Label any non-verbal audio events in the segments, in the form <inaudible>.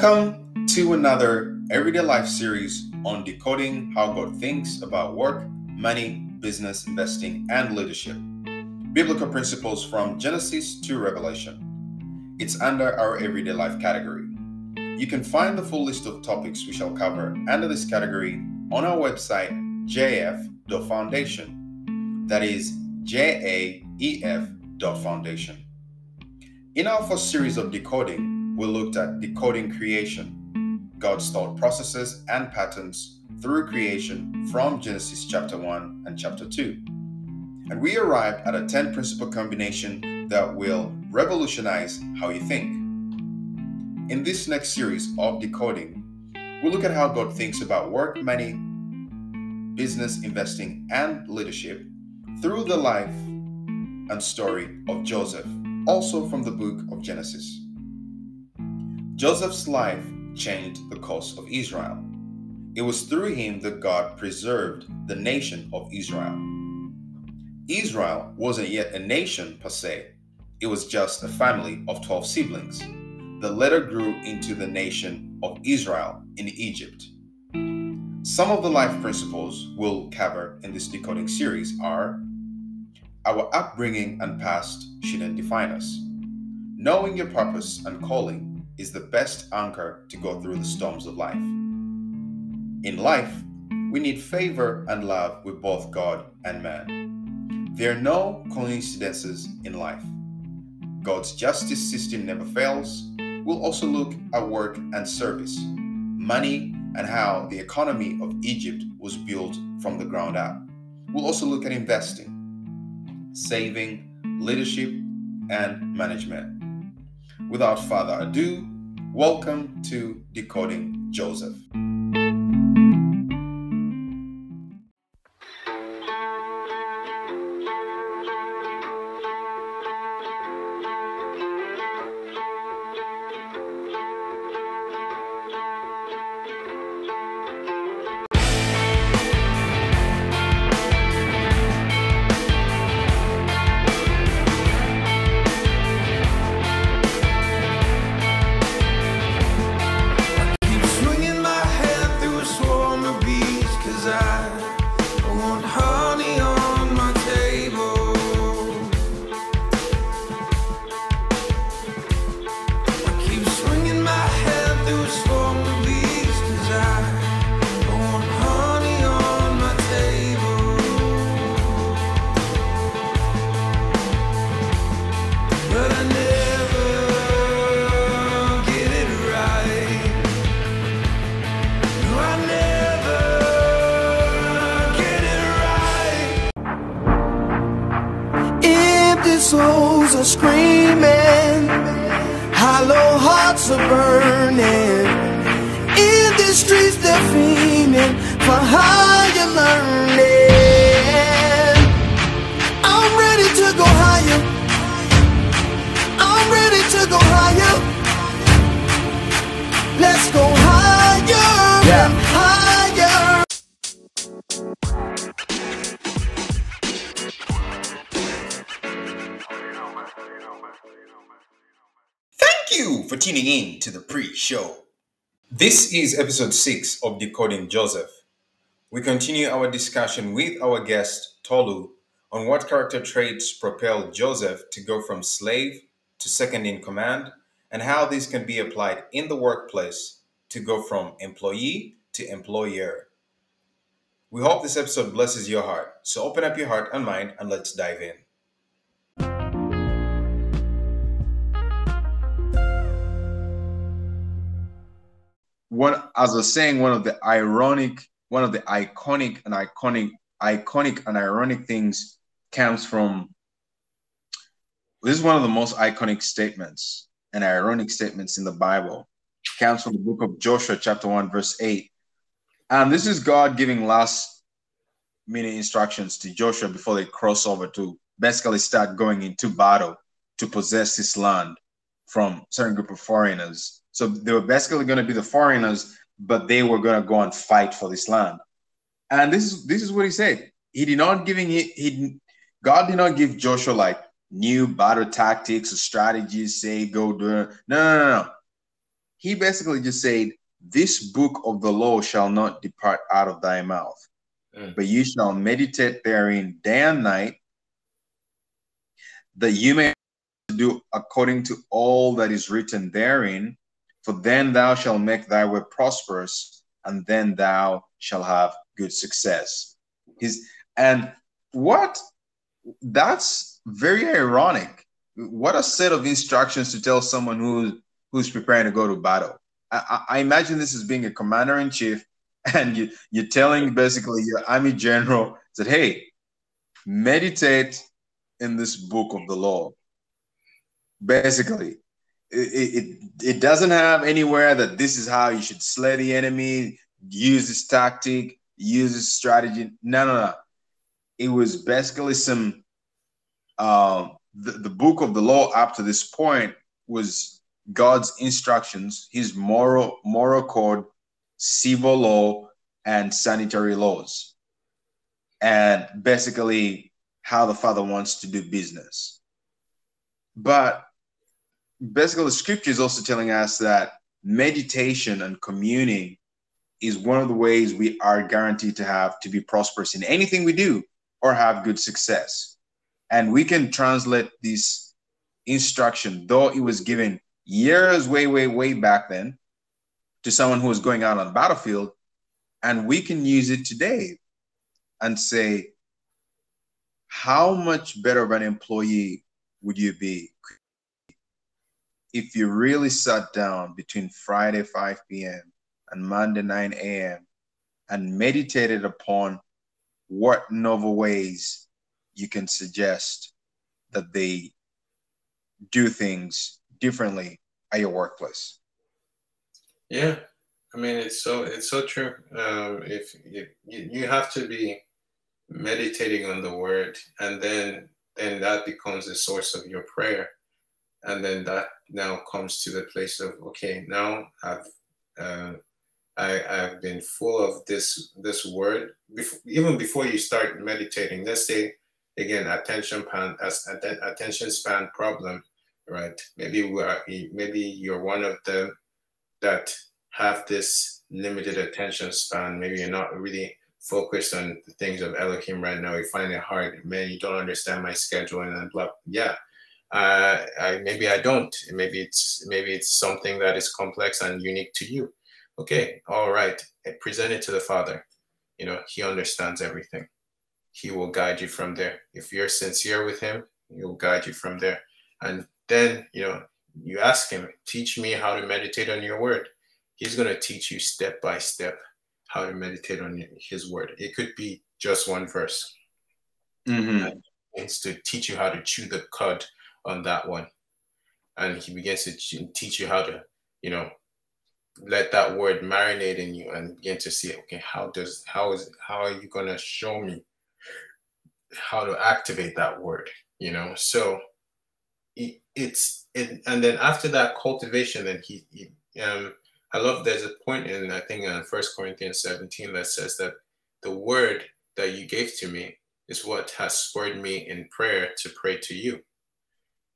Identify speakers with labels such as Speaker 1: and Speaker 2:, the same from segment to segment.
Speaker 1: Welcome to another Everyday Life series on decoding how God thinks about work, money, business, investing, and leadership. Biblical principles from Genesis to Revelation. It's under our Everyday Life category. You can find the full list of topics we shall cover under this category on our website, jaef.foundation. That is J A E F Foundation. In our first series of decoding, we looked at decoding creation, God's thought processes and patterns through creation from Genesis chapter 1 and chapter 2. And we arrived at a 10 principle combination that will revolutionize how you think. In this next series of decoding, we'll look at how God thinks about work, money, business, investing, and leadership through the life and story of Joseph, also from the book of Genesis. Joseph's life changed the course of Israel. It was through him that God preserved the nation of Israel. Israel wasn't yet a nation per se, it was just a family of 12 siblings The later grew into the nation of Israel in Egypt. Some of the life principles we'll cover in this decoding series are our upbringing and past shouldn't define us. Knowing your purpose and calling is the best anchor to go through the storms of life. In life, we need favor and love with both God and man. There are no coincidences in life. God's justice system never fails. We'll also look at work and service, money, and how the economy of Egypt was built from the ground up. We'll also look at investing, saving, leadership, and management. Without further ado, welcome to Decoding Joseph.
Speaker 2: Hearts are burning. In the streets they're fiending for higher learning.
Speaker 1: For tuning in to the pre show. This is episode 6 of Decoding Joseph. We continue our discussion with our guest, Tolu, on what character traits propelled Joseph to go from slave to second in command and how these can be applied in the workplace to go from employee to employer. We hope this episode blesses your heart. So open up your heart and mind and let's dive in. One as I was saying, one of the ironic, one of the iconic and iconic, iconic and ironic things comes from this is one of the most iconic statements and ironic statements in the Bible. Comes from the book of Joshua, chapter 1, verse 8. And this is God giving last minute instructions to Joshua before they cross over to basically start going into battle to possess this land from certain group of foreigners. So they were basically going to be the foreigners, but they were going to go and fight for this land. And this is this is what he said. He did not giving it. He God did not give Joshua like new battle tactics or strategies. Say go do. No, no, no, no. He basically just said, "This book of the law shall not depart out of thy mouth,
Speaker 3: Mm.
Speaker 1: but you shall meditate therein day and night, that you may do according to all that is written therein. For then thou shalt make thy way prosperous, and then thou shalt have good success. His and what that's very ironic. What a set of instructions to tell someone who who's preparing to go to battle. I, I imagine this as being a commander in chief, <laughs> and you, you're telling basically your army general that hey, meditate in this book of the law. Basically, it, it it doesn't have anywhere that this is how you should slay the enemy, use this tactic, use this strategy. No, no, no. It was basically some um the, the book of the law up to this point was God's instructions, his moral moral code, civil law, and sanitary laws. And basically how the father wants to do business. But basically the scripture is also telling us that meditation and communing is one of the ways we are guaranteed to have to be prosperous in anything we do or have good success. And we can translate this instruction, though it was given years, way, way, way back then, to someone who was going out on the battlefield, and we can use it today and say, how much better of an employee would you be if you really sat down between Friday 5 p.m. and Monday 9 a.m. and meditated upon what novel ways you can suggest that they do things differently at your workplace?
Speaker 3: Yeah, I mean it's so it's so true. Um, if you, you have to be meditating on the word, and then then that becomes the source of your prayer, and then that now comes to the place of okay, now I've uh, I, I've been full of this this word even before you start meditating. Let's say again attention span as attention span problem, right? Maybe we are maybe you're one of them that have this limited attention span. Maybe you're not really focused on the things of Elohim right now. You find it hard. Man, you don't understand my schedule and blah. Yeah. Uh, I, maybe I don't. Maybe it's maybe it's something that is complex and unique to you. Okay, all right. Present it to the Father. You know, He understands everything. He will guide you from there. If you're sincere with Him, He'll guide you from there. And then, you know, you ask Him, teach me how to meditate on Your Word. He's going to teach you step by step how to meditate on his word. It could be just one verse. Mm-hmm. It's to teach you how to chew the cud on that one. And he begins to teach you how to, you know, let that word marinate in you and begin to see, okay, how does, how is, how are you going to show me how to activate that word, you know? So it, it's, it, and then after that cultivation, then he, he um, I love there's a point in I think in First Corinthians 17 that says that the word that you gave to me is what has spurred me in prayer to pray to you.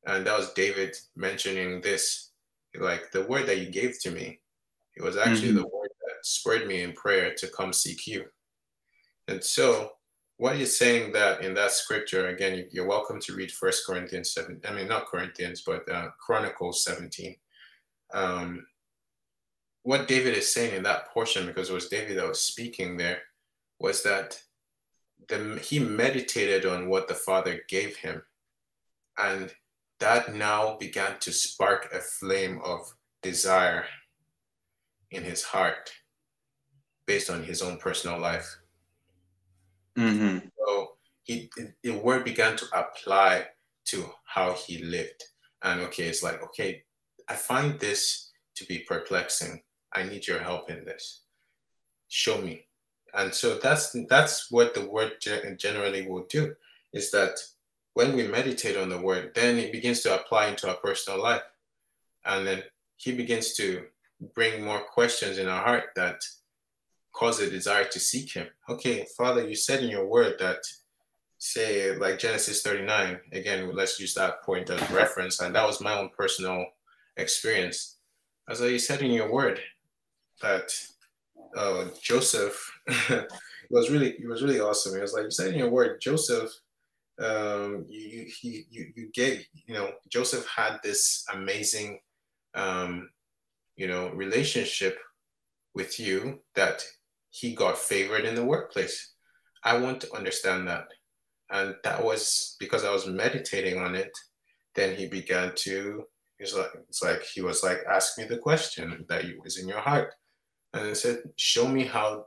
Speaker 3: And that was David mentioning this, like the word that you gave to me, it was actually mm-hmm. the word that spurred me in prayer to come seek you. And so what he's saying that in that scripture, again, you're welcome to read First Corinthians 7, I mean, not Corinthians, but uh, Chronicles 17. Um, what David is saying in that portion, because it was David that was speaking there, was that the, he meditated on what the Father gave him. And that now began to spark a flame of desire in his heart based on his own personal life. Mm-hmm. So he, the word began to apply to how he lived. And okay, it's like, okay, I find this to be perplexing. I need your help in this. Show me. And so that's that's what the word generally will do is that when we meditate on the word, then it begins to apply into our personal life. And then he begins to bring more questions in our heart that cause a desire to seek him. Okay, Father, you said in your word that say like Genesis 39, again, let's use that point as reference. And that was my own personal experience. As you said in your word, that uh, Joseph <laughs> was really it was really awesome. It was like you said in your word, Joseph. Um, you you you you gave you know Joseph had this amazing um, you know relationship with you that he got favored in the workplace. I want to understand that, and that was because I was meditating on it. Then he began to. It's like it's like he was like, ask me the question that was in your heart and I said, Show me how.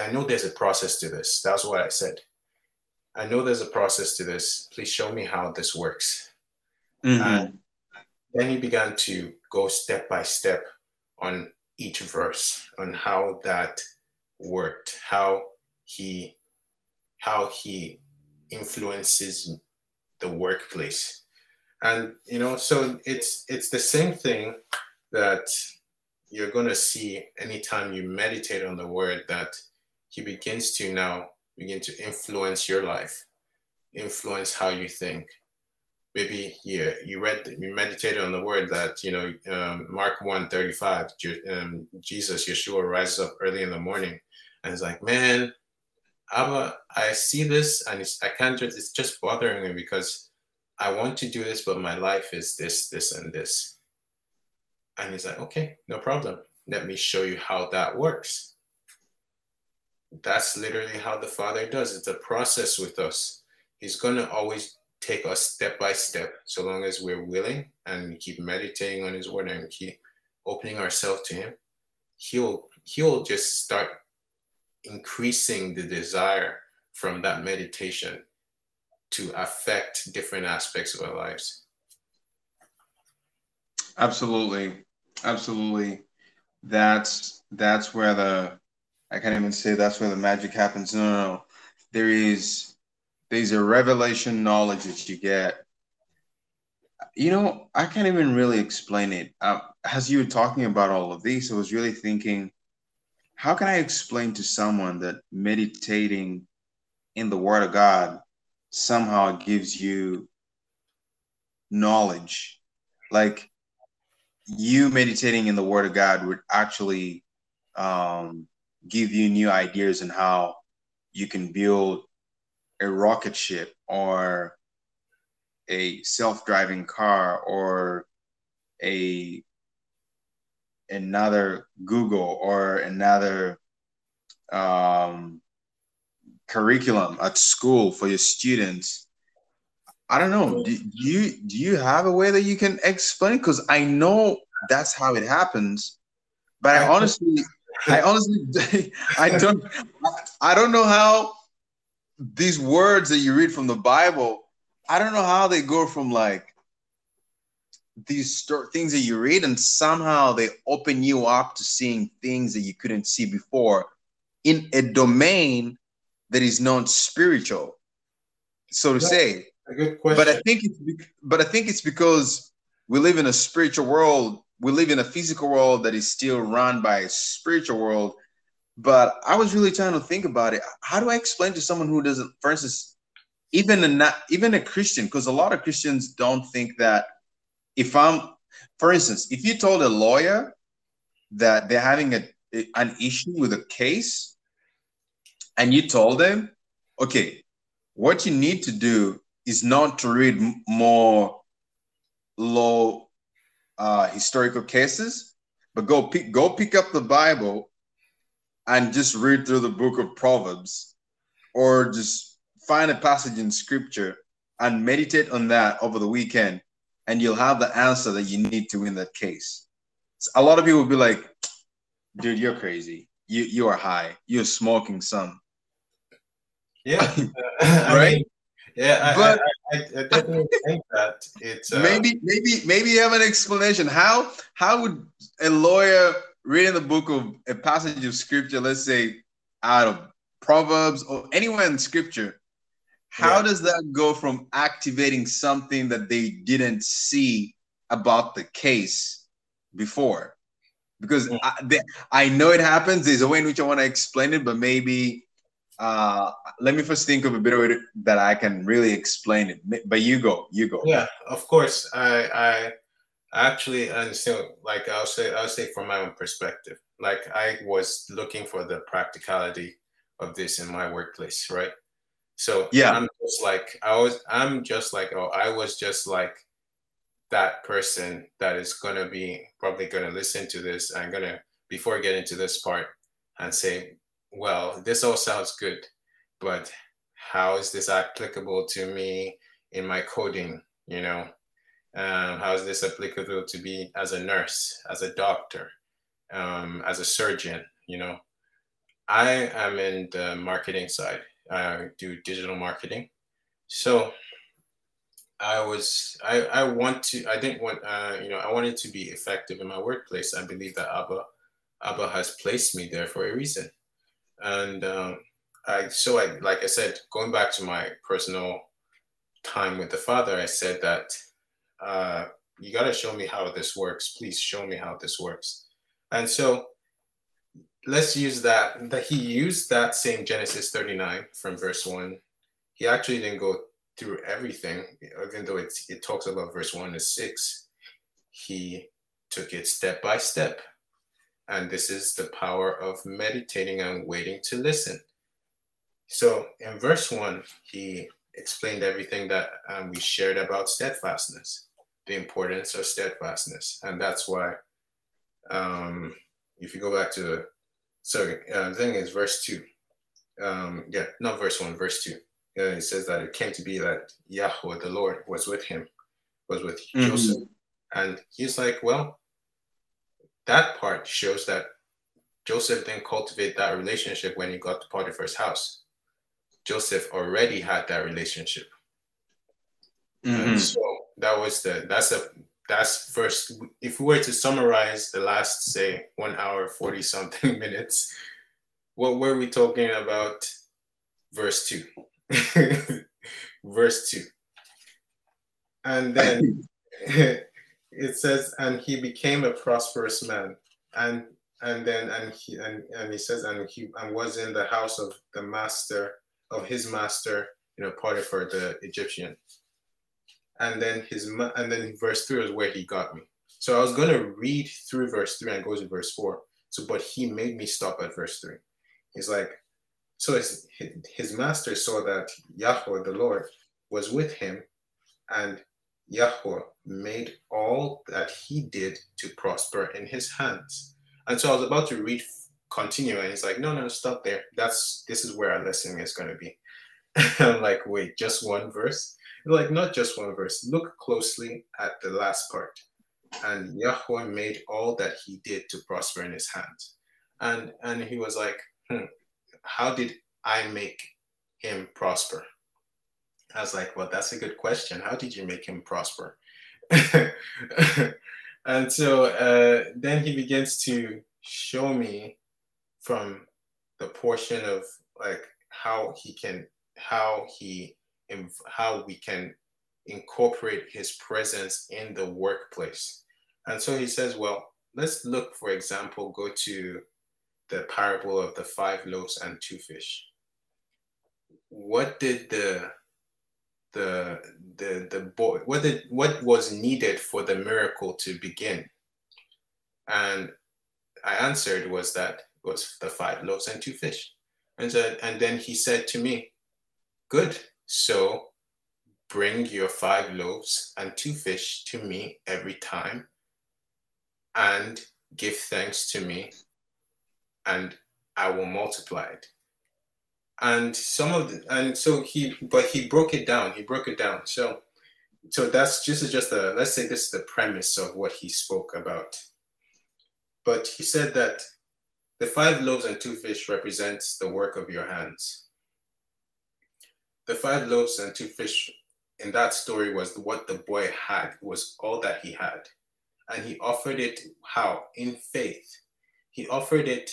Speaker 3: I know there's a process to this. That's what I said. I know there's a process to this. Please show me how this works. Mm-hmm. And then he began to go step by step on each verse on how that worked, how he how he influences the workplace. And you know, so it's it's the same thing that you're going to see anytime you meditate on the word that he begins to now begin to influence your life, influence how you think, maybe you you read you meditated on the word that you know um, Mark one thirty five. Um, Jesus Yeshua rises up early in the morning, and it's like, man, Abba, I see this, and I can't just it's just bothering me because I want to do this, but my life is this, this, and this. And he's like, okay, no problem. Let me show you how that works. That's literally how the Father does. It's a process with us. He's going to always take us step by step, so long as we're willing and keep meditating on His Word and keep opening ourselves to Him. He'll He'll just start increasing the desire from that meditation to affect different aspects of our lives.
Speaker 1: Absolutely, absolutely. That's that's where the I can't even say that's where the magic happens. No, no, no. There is there's a revelation knowledge that you get. You know, I can't even really explain it. Uh, as you were talking about all of these, I was really thinking, how can I explain to someone that meditating in the Word of God somehow gives you knowledge? Like you meditating in the Word of God would actually um, give you new ideas on how you can build a rocket ship or a self-driving car or a another Google or another um, curriculum at school for your students. I don't know. Do, do you do you have a way that you can explain? Because I know that's how it happens, but I honestly, I honestly, <laughs> I don't, I don't know how these words that you read from the Bible. I don't know how they go from like these st- things that you read and somehow they open you up to seeing things that you couldn't see before in a domain that is non-spiritual, so to That's say
Speaker 3: a good question
Speaker 1: but i think it's but i think it's because we live in a spiritual world we live in a physical world that is still run by a spiritual world but i was really trying to think about it. How do i explain to someone who doesn't for instance even a not even a christian because a lot of christians don't think that if I'm, for instance, if you told a lawyer that they're having a, an issue with a case and you told them, okay, what you need to do is not to read more law uh, historical cases, but go pick go pick up the Bible and just read through the book of Proverbs, or just find a passage in Scripture and meditate on that over the weekend, and you'll have the answer that you need to win that case. So a lot of people will be like, dude, you're crazy. You you are high. You're smoking some.
Speaker 3: Yeah. <laughs> <laughs>
Speaker 1: right?
Speaker 3: Mean, yeah, but I, I, I, definitely think that it's
Speaker 1: uh, maybe maybe maybe you have an explanation. How how would a lawyer reading the book of a passage of scripture, let's say out of Proverbs or anywhere in scripture, how yeah. does that go from activating something that they didn't see about the case before? Because yeah. I, they, I, know it happens. There's a way in which I want to explain it, but maybe uh, let me first think of a bit of it that I can really explain it. But you go, you go.
Speaker 3: Yeah, of course. I, I actually understand. Like I'll say, I'll say from my own perspective. Like I was looking for the practicality of this in my workplace, right? So yeah, I'm just like I was. I'm just like oh, I was just like that person that is gonna be probably gonna listen to this. I'm gonna before getting to this part and say, well, this all sounds good, but how is this applicable to me in my coding? You know, um, how is this applicable to be as a nurse, as a doctor, um, as a surgeon? You know, I am in the marketing side I do digital marketing. So I was I, I want to I didn't want uh, you know I wanted to be effective in my workplace. I believe that Abba Abba has placed me there for a reason, and um, I so I like I said going back to my personal time with the Father, I said that uh, you got to show me how this works. Please show me how this works, and so let's use that that he used that same genesis 39 from verse 1 he actually didn't go through everything, even though it's, it talks about verse 1 to 6, he took it step by step. And this is the power of meditating and waiting to listen. So in verse 1, he explained everything that um, we shared about steadfastness, the importance of steadfastness. And that's why, um, if you go back to, sorry, uh, the thing is verse 2. Um, yeah, not verse 1, verse 2 uh, it says that it came to be that Yahweh, the Lord, was with him, was with mm-hmm. Joseph. And he's like, well, that part shows that Joseph didn't cultivate that relationship when he got to Potiphar's house. Joseph already had that relationship. Mm-hmm. So that was the that's the that's first if we were to summarize the last say one hour 40 something <laughs> minutes what were we talking about verse 2 <laughs> verse 2. And then <laughs> it says, and he became a prosperous man. And and then and he and, and he says, and he and was in the house of the master of his master, you know, Potiphar the Egyptian. And then his and then verse three is where he got me. So I was gonna read through verse three and go to verse four. So, but he made me stop at verse three. He's like, so his, his master saw that Yahweh, the Lord, was with him, and Yahweh made all that he did to prosper in his hands. And so I was about to read, continue, and he's like, no, no, stop there. That's this is where our lesson is going to be. <laughs> I'm like, wait, just one verse? like, not just one verse. Look closely at the last part. And Yahweh made all that he did to prosper in his hands. And and he was like, hmm, how did I make him prosper? I was like, well, that's a good question. How did you make him prosper? <laughs> and so uh, then he begins to show me from the portion of like how he can, how he, how we can incorporate his presence in the workplace. And so he says, well, let's look, for example, go to the parable of the five loaves and two fish. What did the the the the boy what what was needed for the miracle to begin? And I answered was that was the five loaves and two fish. And said, and then he said to me, Good, so bring your five loaves and two fish to me every time and give thanks to me and I will multiply it. And some of the, and so he, but he broke it down. He broke it down. So, so that's just just a let's say this is the premise of what he spoke about. But he said that the five loaves and two fish represents the work of your hands. The five loaves and two fish in that story was what the boy had, was all that he had. And he offered it how? In faith. He offered it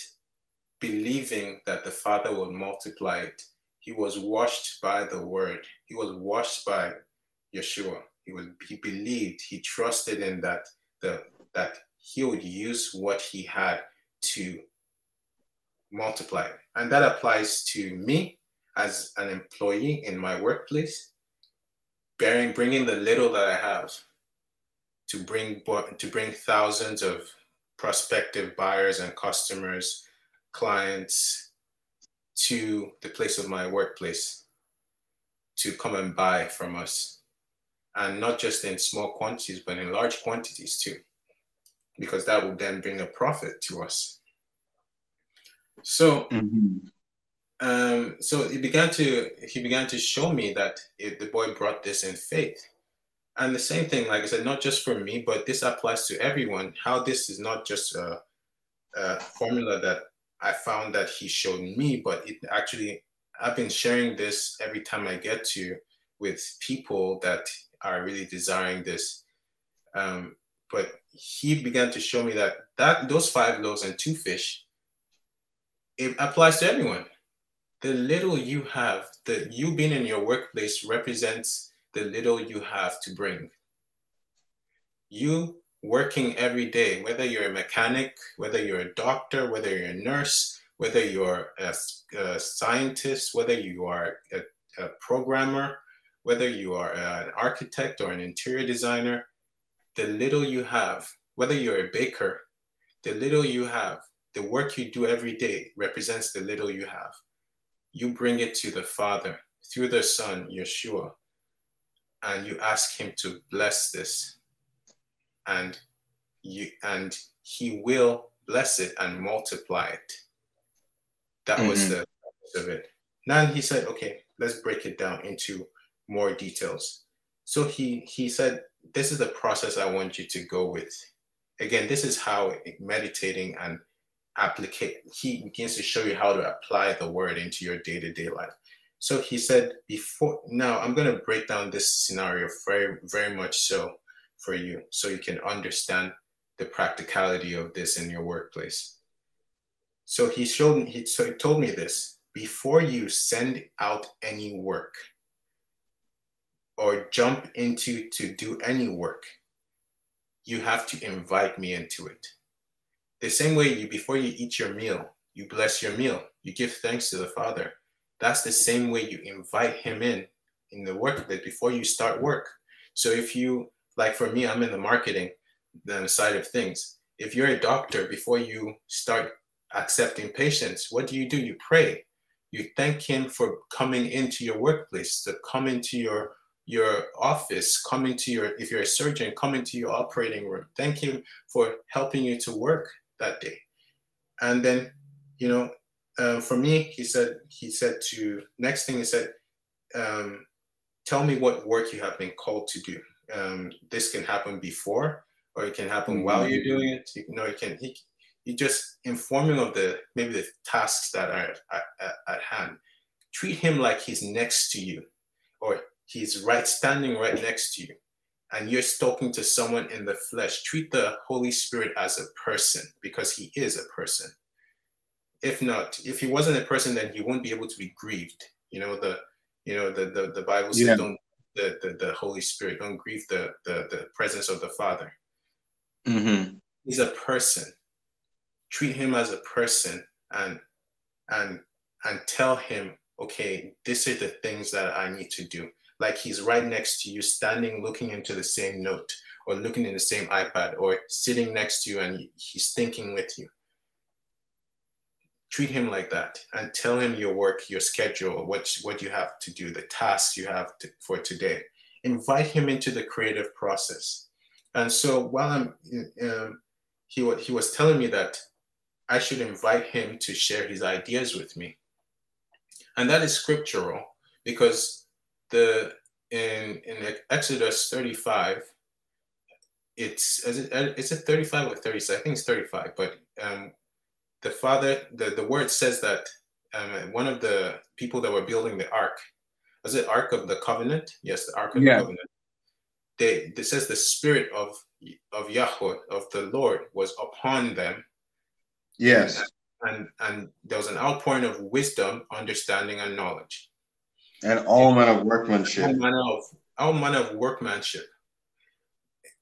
Speaker 3: believing that the Father would multiply it. He was washed by the word. He was washed by Yeshua. He was he believed, he trusted in that the that he would use what he had to multiply. And that applies to me as an employee in my workplace, bearing bringing the little that I have to bring to bring thousands of prospective buyers and customers clients to the place of my workplace to come and buy from us. And not just in small quantities, but in large quantities too, because that would then bring a profit to us. So, mm-hmm. um, so he began to he began to show me that it, the boy brought this in faith, and the same thing, like I said, not just for me, but this applies to everyone. How this is not just a, a formula that I found that he showed me, but it actually, I've been sharing this every time I get to with people that are really desiring this. Um, but he began to show me that that those five loaves and two fish, it applies to everyone. The little you have, the you being in your workplace represents the little you have to bring. You working every day, whether you're a mechanic, whether you're a doctor, whether you're a nurse, whether you're a, a scientist, whether you are a, a programmer, whether you are an architect or an interior designer, the little you have, whether you're a baker, the little you have, the work you do every day represents the little you have. You bring it to the Father through the Son, Yeshua, and you ask him to bless this. And you and he will bless it and multiply it. That mm-hmm. was the of it. Now he said, okay, let's break it down into more details. So he he said, this is the process I want you to go with. Again, this is how meditating and applicate he begins to show you how to apply the word into your day-to-day life. So he said, before now I'm going to break down this scenario very, very much so for you, so you can understand the practicality of this in your workplace. So he showed he, so he told me this before you send out any work or jump into to do any work, you have to invite me into it. The same way you before you eat your meal, you bless your meal, you give thanks to the Father. That's the same way you invite him in in the workplace before you start work. So if you like for me, I'm in the marketing side of things. If you're a doctor, before you start accepting patients, what do you do? You pray. You thank him for coming into your workplace, to come into your your office, coming to your if you're a surgeon, coming to your operating room. Thank him for helping you to work that day. And then, you know, uh, for me, he said he said to next thing he said, um, tell me what work you have been called to do. Um, this can happen before, or it can happen mm-hmm. while you're doing it. You know, it can he you just inform him of the maybe the tasks that are at, at, at hand. Treat him like he's next to you, or he's right standing right next to you, and you're talking to someone in the flesh. Treat the Holy Spirit as a person because he is a person. If not, if he wasn't a person, then he won't be able to be grieved. You know the you know the the, the Bible says yeah. don't the, the the Holy Spirit don't grieve the the the presence of the Father.
Speaker 1: Mm-hmm.
Speaker 3: He's a person treat him as a person and and and tell him okay these are the things that i need to do like he's right next to you standing looking into the same note or looking in the same ipad or sitting next to you and he's thinking with you treat him like that and tell him your work your schedule what what you have to do the tasks you have to, for today invite him into the creative process and so while i'm um, he, he was telling me that I should invite him to share his ideas with me. And that is scriptural because the in in Exodus 35, it's is it, is it 35 or 36? I think it's 35, but um, the father, the, the word says that um, one of the people that were building the ark, was it Ark of the Covenant? Yes, the Ark of yeah. the Covenant. They, it says the spirit of of Yahweh, of the Lord, was upon them
Speaker 1: Yes.
Speaker 3: And, and there was an outpouring of wisdom, understanding, and knowledge.
Speaker 1: And all manner of workmanship.
Speaker 3: All manner of all manner of workmanship.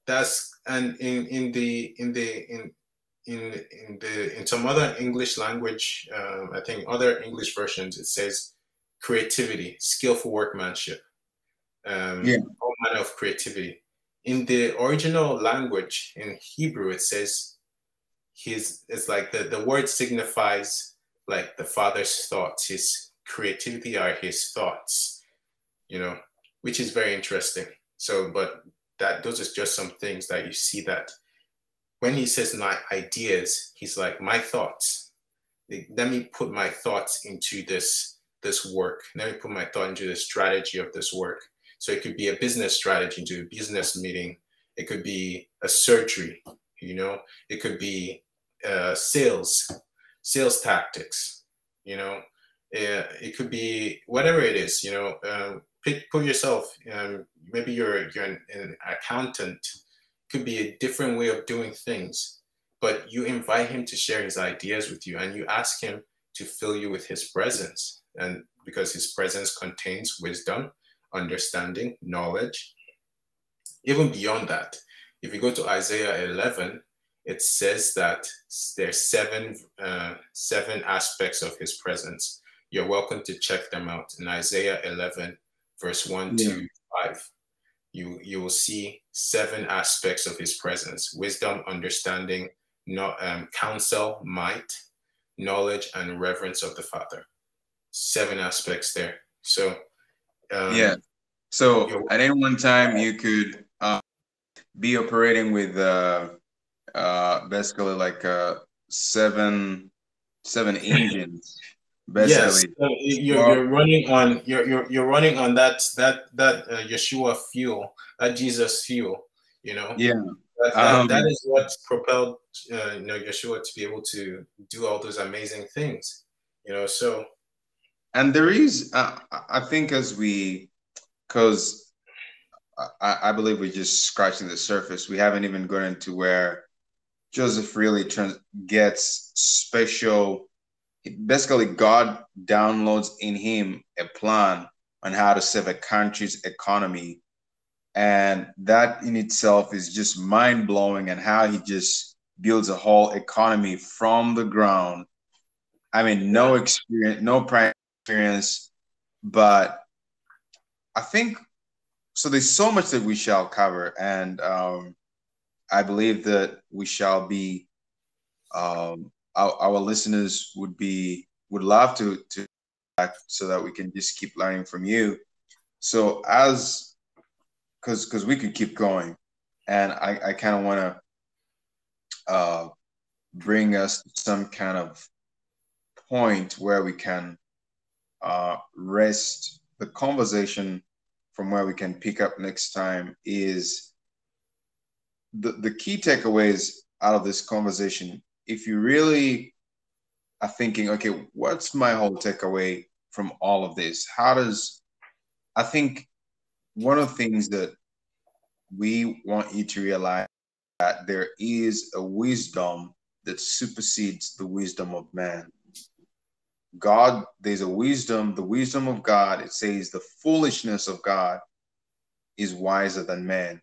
Speaker 3: That's and in in the in the in in in the in some other English language, um, I think other English versions, it says creativity, skillful workmanship. Um, yeah. All manner of creativity. In the original language, in Hebrew, it says his it's like the, the word signifies like the father's thoughts his creativity are his thoughts you know which is very interesting so but that those are just some things that you see that when he says my ideas he's like my thoughts let me put my thoughts into this this work let me put my thought into the strategy of this work so it could be a business strategy into a business meeting it could be a surgery you know it could be uh, sales, sales tactics. You know, uh, it could be whatever it is. You know, um, pick, put yourself. Um, maybe you're you're an, an accountant. Could be a different way of doing things, but you invite him to share his ideas with you, and you ask him to fill you with his presence, and because his presence contains wisdom, understanding, knowledge. Even beyond that, if you go to Isaiah 11, it says that there's seven uh, seven aspects of his presence. You're welcome to check them out in Isaiah 11 verse 1
Speaker 1: Yeah.
Speaker 3: to 5, you you will see seven aspects of his presence wisdom, understanding, no, um, counsel, might, knowledge, and reverence of the Father. Seven aspects there. So, um,
Speaker 1: yeah. So at any one time, you could uh, be operating with uh, uh, basically like uh, seven seven <laughs> engines.
Speaker 3: Yes,
Speaker 1: Basically,
Speaker 3: so you're, you're running on you're, you're you're running on that that that uh, Yeshua fuel, that Jesus fuel. You know,
Speaker 1: yeah.
Speaker 3: that, that,
Speaker 1: Um,
Speaker 3: that is what propelled uh, you know Yeshua to be able to do all those amazing things. You know, so
Speaker 1: And there is, uh, I think, as we, because I, I believe we're just scratching the surface. We haven't even gone into where Joseph really trans- gets special. Basically, God downloads in him a plan on how to save a country's economy. And that in itself is just mind blowing, and how he just builds a whole economy from the ground. I mean, no experience, no prior experience, but I think so. There's so much that we shall cover, and um, I believe that we shall be. Um, our, our listeners would be would love to to so that we can just keep learning from you. So as because because we could keep going, and I I kind of want to uh, bring us to some kind of point where we can uh, rest the conversation from where we can pick up next time is the, the key takeaways out of this conversation. If you really are thinking, okay, what's my whole takeaway from all of this? How does, I think one of the things that we want you to realize that there is a wisdom that supersedes the wisdom of man. God, there's a wisdom, the wisdom of God. It says the foolishness of God is wiser than man.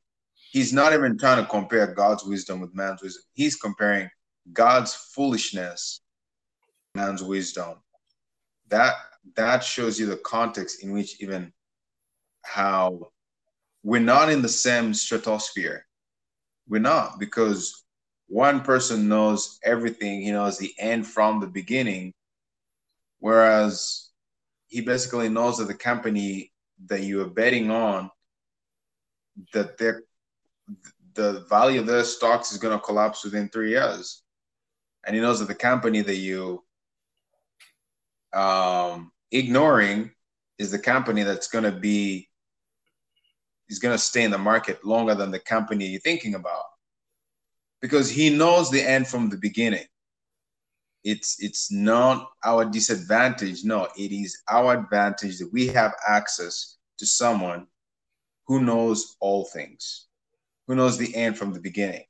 Speaker 1: He's not even trying to compare God's wisdom with man's wisdom. He's comparing God's foolishness, man's wisdom. That that shows you the context in which even how we're not in the same stratosphere. We're not because one person knows everything. He knows the end from the beginning whereas he basically knows that the company that you are betting on that their the value of their stocks is going to collapse within three years and he knows that the company that you um ignoring is the company that's going to be is going to stay in the market longer than the company you're thinking about. Because he knows the end from the beginning. It's it's not our disadvantage no it is our advantage that we have access to someone who knows all things who knows the end from the beginning.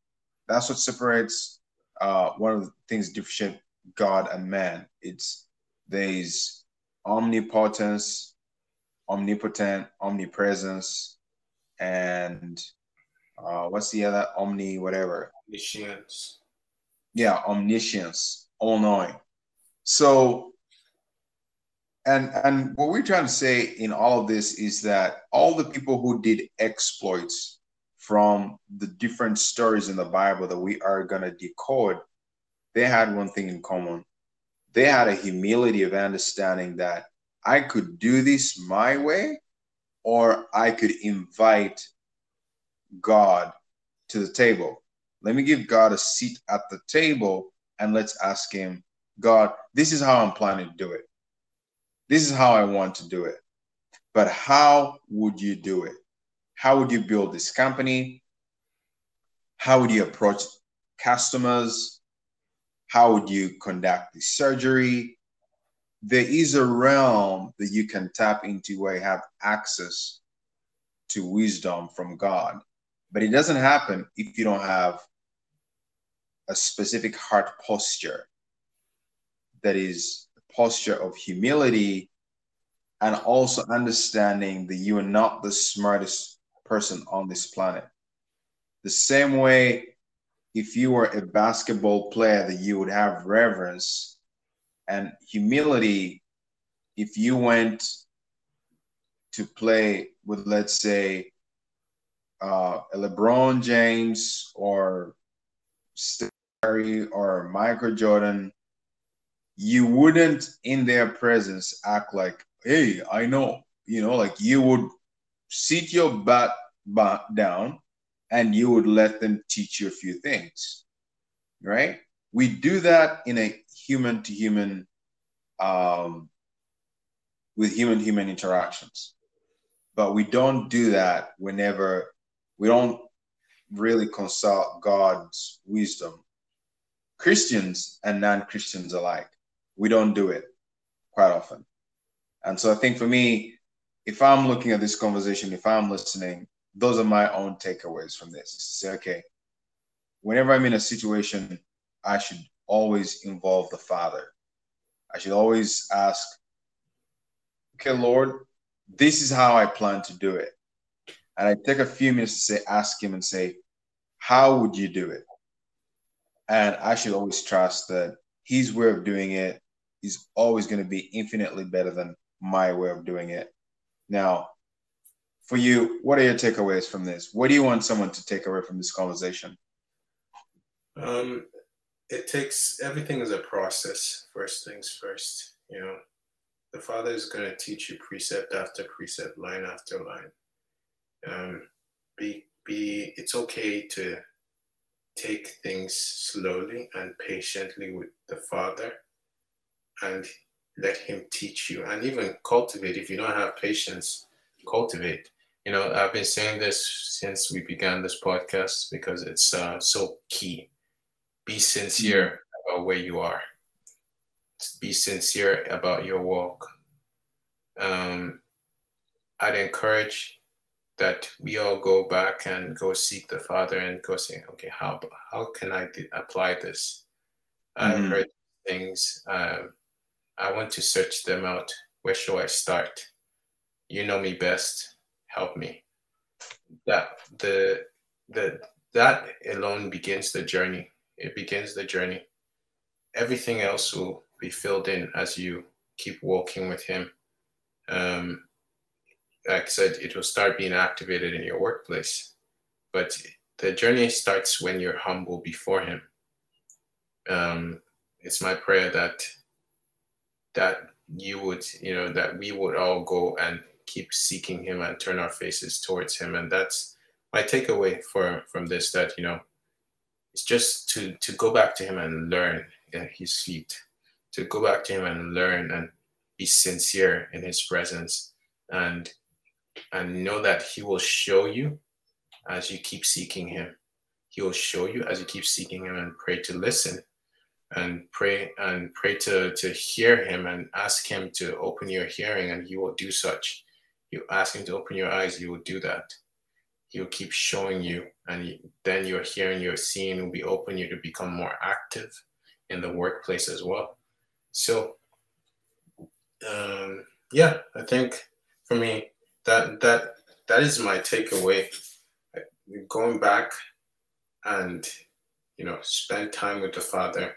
Speaker 1: That's what separates uh, one of the things differentiate god and man it's there's omnipotence omnipotent omnipresence and uh, what's the other? Omni whatever.
Speaker 3: Omniscience.
Speaker 1: yeah omniscience all knowing so and and what we're trying to say in all of this is that all the people who did exploits from the different stories in the bible that we are going to decode they had one thing in common they had a humility of understanding that i could do this my way or i could invite god to the table let me give god a seat at the table and let's ask him, God, this is how I'm planning to do it. This is how I want to do it. But how would you do it? How would you build this company? How would you approach customers? How would you conduct the surgery? There is a realm that you can tap into where you have access to wisdom from God. But it doesn't happen if you don't have a specific heart posture that is a posture of humility and also understanding that you are not the smartest person on this planet. The same way, if you were a basketball player, that you would have reverence and humility if you went to play with, let's say, uh, a LeBron James or Steph Curry or Michael Jordan, you wouldn't, in their presence, act like, "Hey, I know," you know, like you would sit your butt, down, and you would let them teach you a few things, right? We do that in a human to human, um, with human human interactions, but we don't do that whenever we don't really consult God's wisdom. Christians and non Christians alike, we don't do it quite often. And so I think for me, if I'm looking at this conversation, if I'm listening, those are my own takeaways from this. To Say, okay, whenever I'm in a situation, I should always involve the Father. I should always ask, okay, Lord, this is how I plan to do it and I take a few minutes to say, ask him and say, how would you do it? And I should always trust that his way of doing it is always going to be infinitely better than my way of doing it. Now, for you, what are your takeaways from this? What do you want someone to take away from this conversation?
Speaker 3: Um, it takes everything is a process. First things first, you know, the Father is going to teach you precept after precept, line after line um, be be it's okay to take things slowly and patiently with the father and let him teach you and even cultivate if you don't have patience cultivate you know i've been saying this since we began this podcast because it's uh, so key be sincere about where you are be sincere about your walk um, i'd encourage that we all go back and go seek the Father and go say, okay, how how can I apply this? Mm-hmm. I heard things. Um, I want to search them out. Where shall I start? You know me best. Help me. That the the that alone begins the journey. It begins the journey. Everything else will be filled in as you keep walking with Him. Um, like I said, it will start being activated in your workplace. But the journey starts when you're humble before Him. Um, it's my prayer that that you would, you know, that we would all go and keep seeking Him and turn our faces towards Him, and that's my takeaway for from this. That you know, it's just to to go back to Him and learn at His feet, to go back to Him and learn and be sincere in His presence, and and know that He will show you as you keep seeking Him. He will show you as you keep seeking Him and pray to listen and pray and pray to, to hear Him and ask Him to open your hearing, and He will do such. You ask Him to open your eyes, He will do that. He will keep showing you, and then your hearing, your seeing will be open you to become more active in the workplace as well. So, um, yeah, I think for me, that that that is my takeaway. Going back and you know spend time with the Father,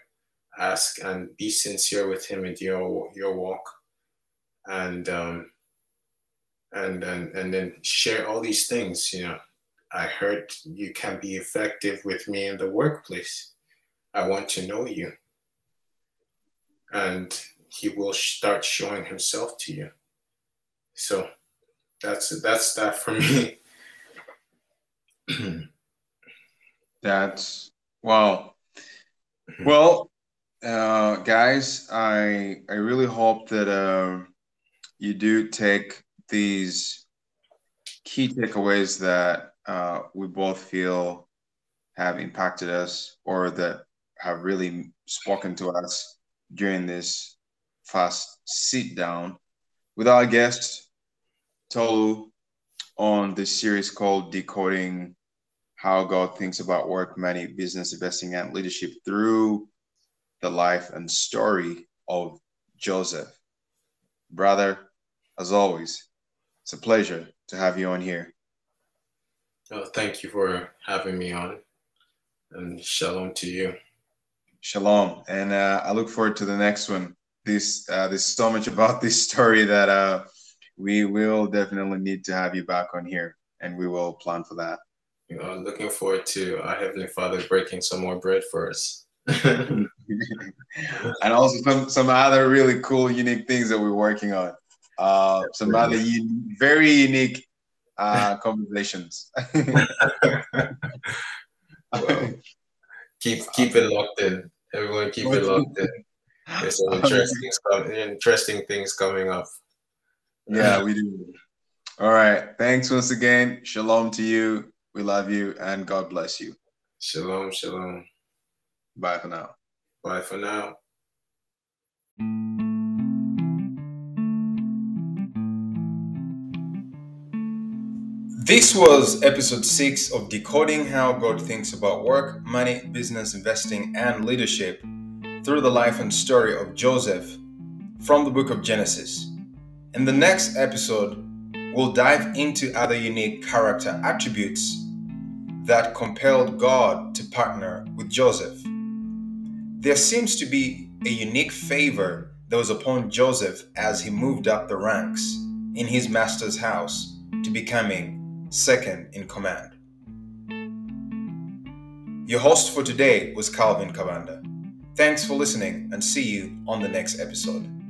Speaker 3: ask and be sincere with Him in your your walk, and um, and and and then share all these things. You know, I heard you can be effective with me in the workplace. I want to know you, and He will start showing Himself to you. So that's that's that for me. <laughs>
Speaker 1: that's wow. Well, uh, guys, I I really hope that uh, you do take these key takeaways that uh, we both feel have impacted us or that have really spoken to us during this fast sit down with our guest Tolu on this series called Decoding How God Thinks About Work, Money, Business, Investing, and Leadership through the life and story of Joseph. Brother, as always, it's a pleasure to have you on here.
Speaker 3: Oh, thank you for having me on, and shalom to you.
Speaker 1: Shalom, and uh, I look forward to the next one. This uh, there's so much about this story that uh, we will definitely need to have you back on here, and we will plan for that.
Speaker 3: You know, looking forward to our Heavenly Father breaking some more bread for us. <laughs> <laughs>
Speaker 1: and also some some other really cool, unique things that we're working on. Uh, some other un- very unique uh, <laughs> conversations.
Speaker 3: well, keep keep it locked in. Everyone, keep it locked in. There's some <laughs> interesting stuff, interesting things coming up.
Speaker 1: Yeah, we do. All right. Thanks once again. Shalom to you. We love you and God bless you.
Speaker 3: Shalom, shalom.
Speaker 1: Bye for now.
Speaker 3: Bye for now.
Speaker 4: This was episode six of Decoding How God Thinks About Work, Money, Business, Investing, and Leadership through the life and story of Joseph from the book of Genesis. In the next episode, we'll dive into other unique character attributes that compelled God to partner with Joseph. There seems to be a unique favor that was upon Joseph as he moved up the ranks in his master's house to becoming second in command. Your host for today was Calvin Kabanda. Thanks for listening and see you on the next episode.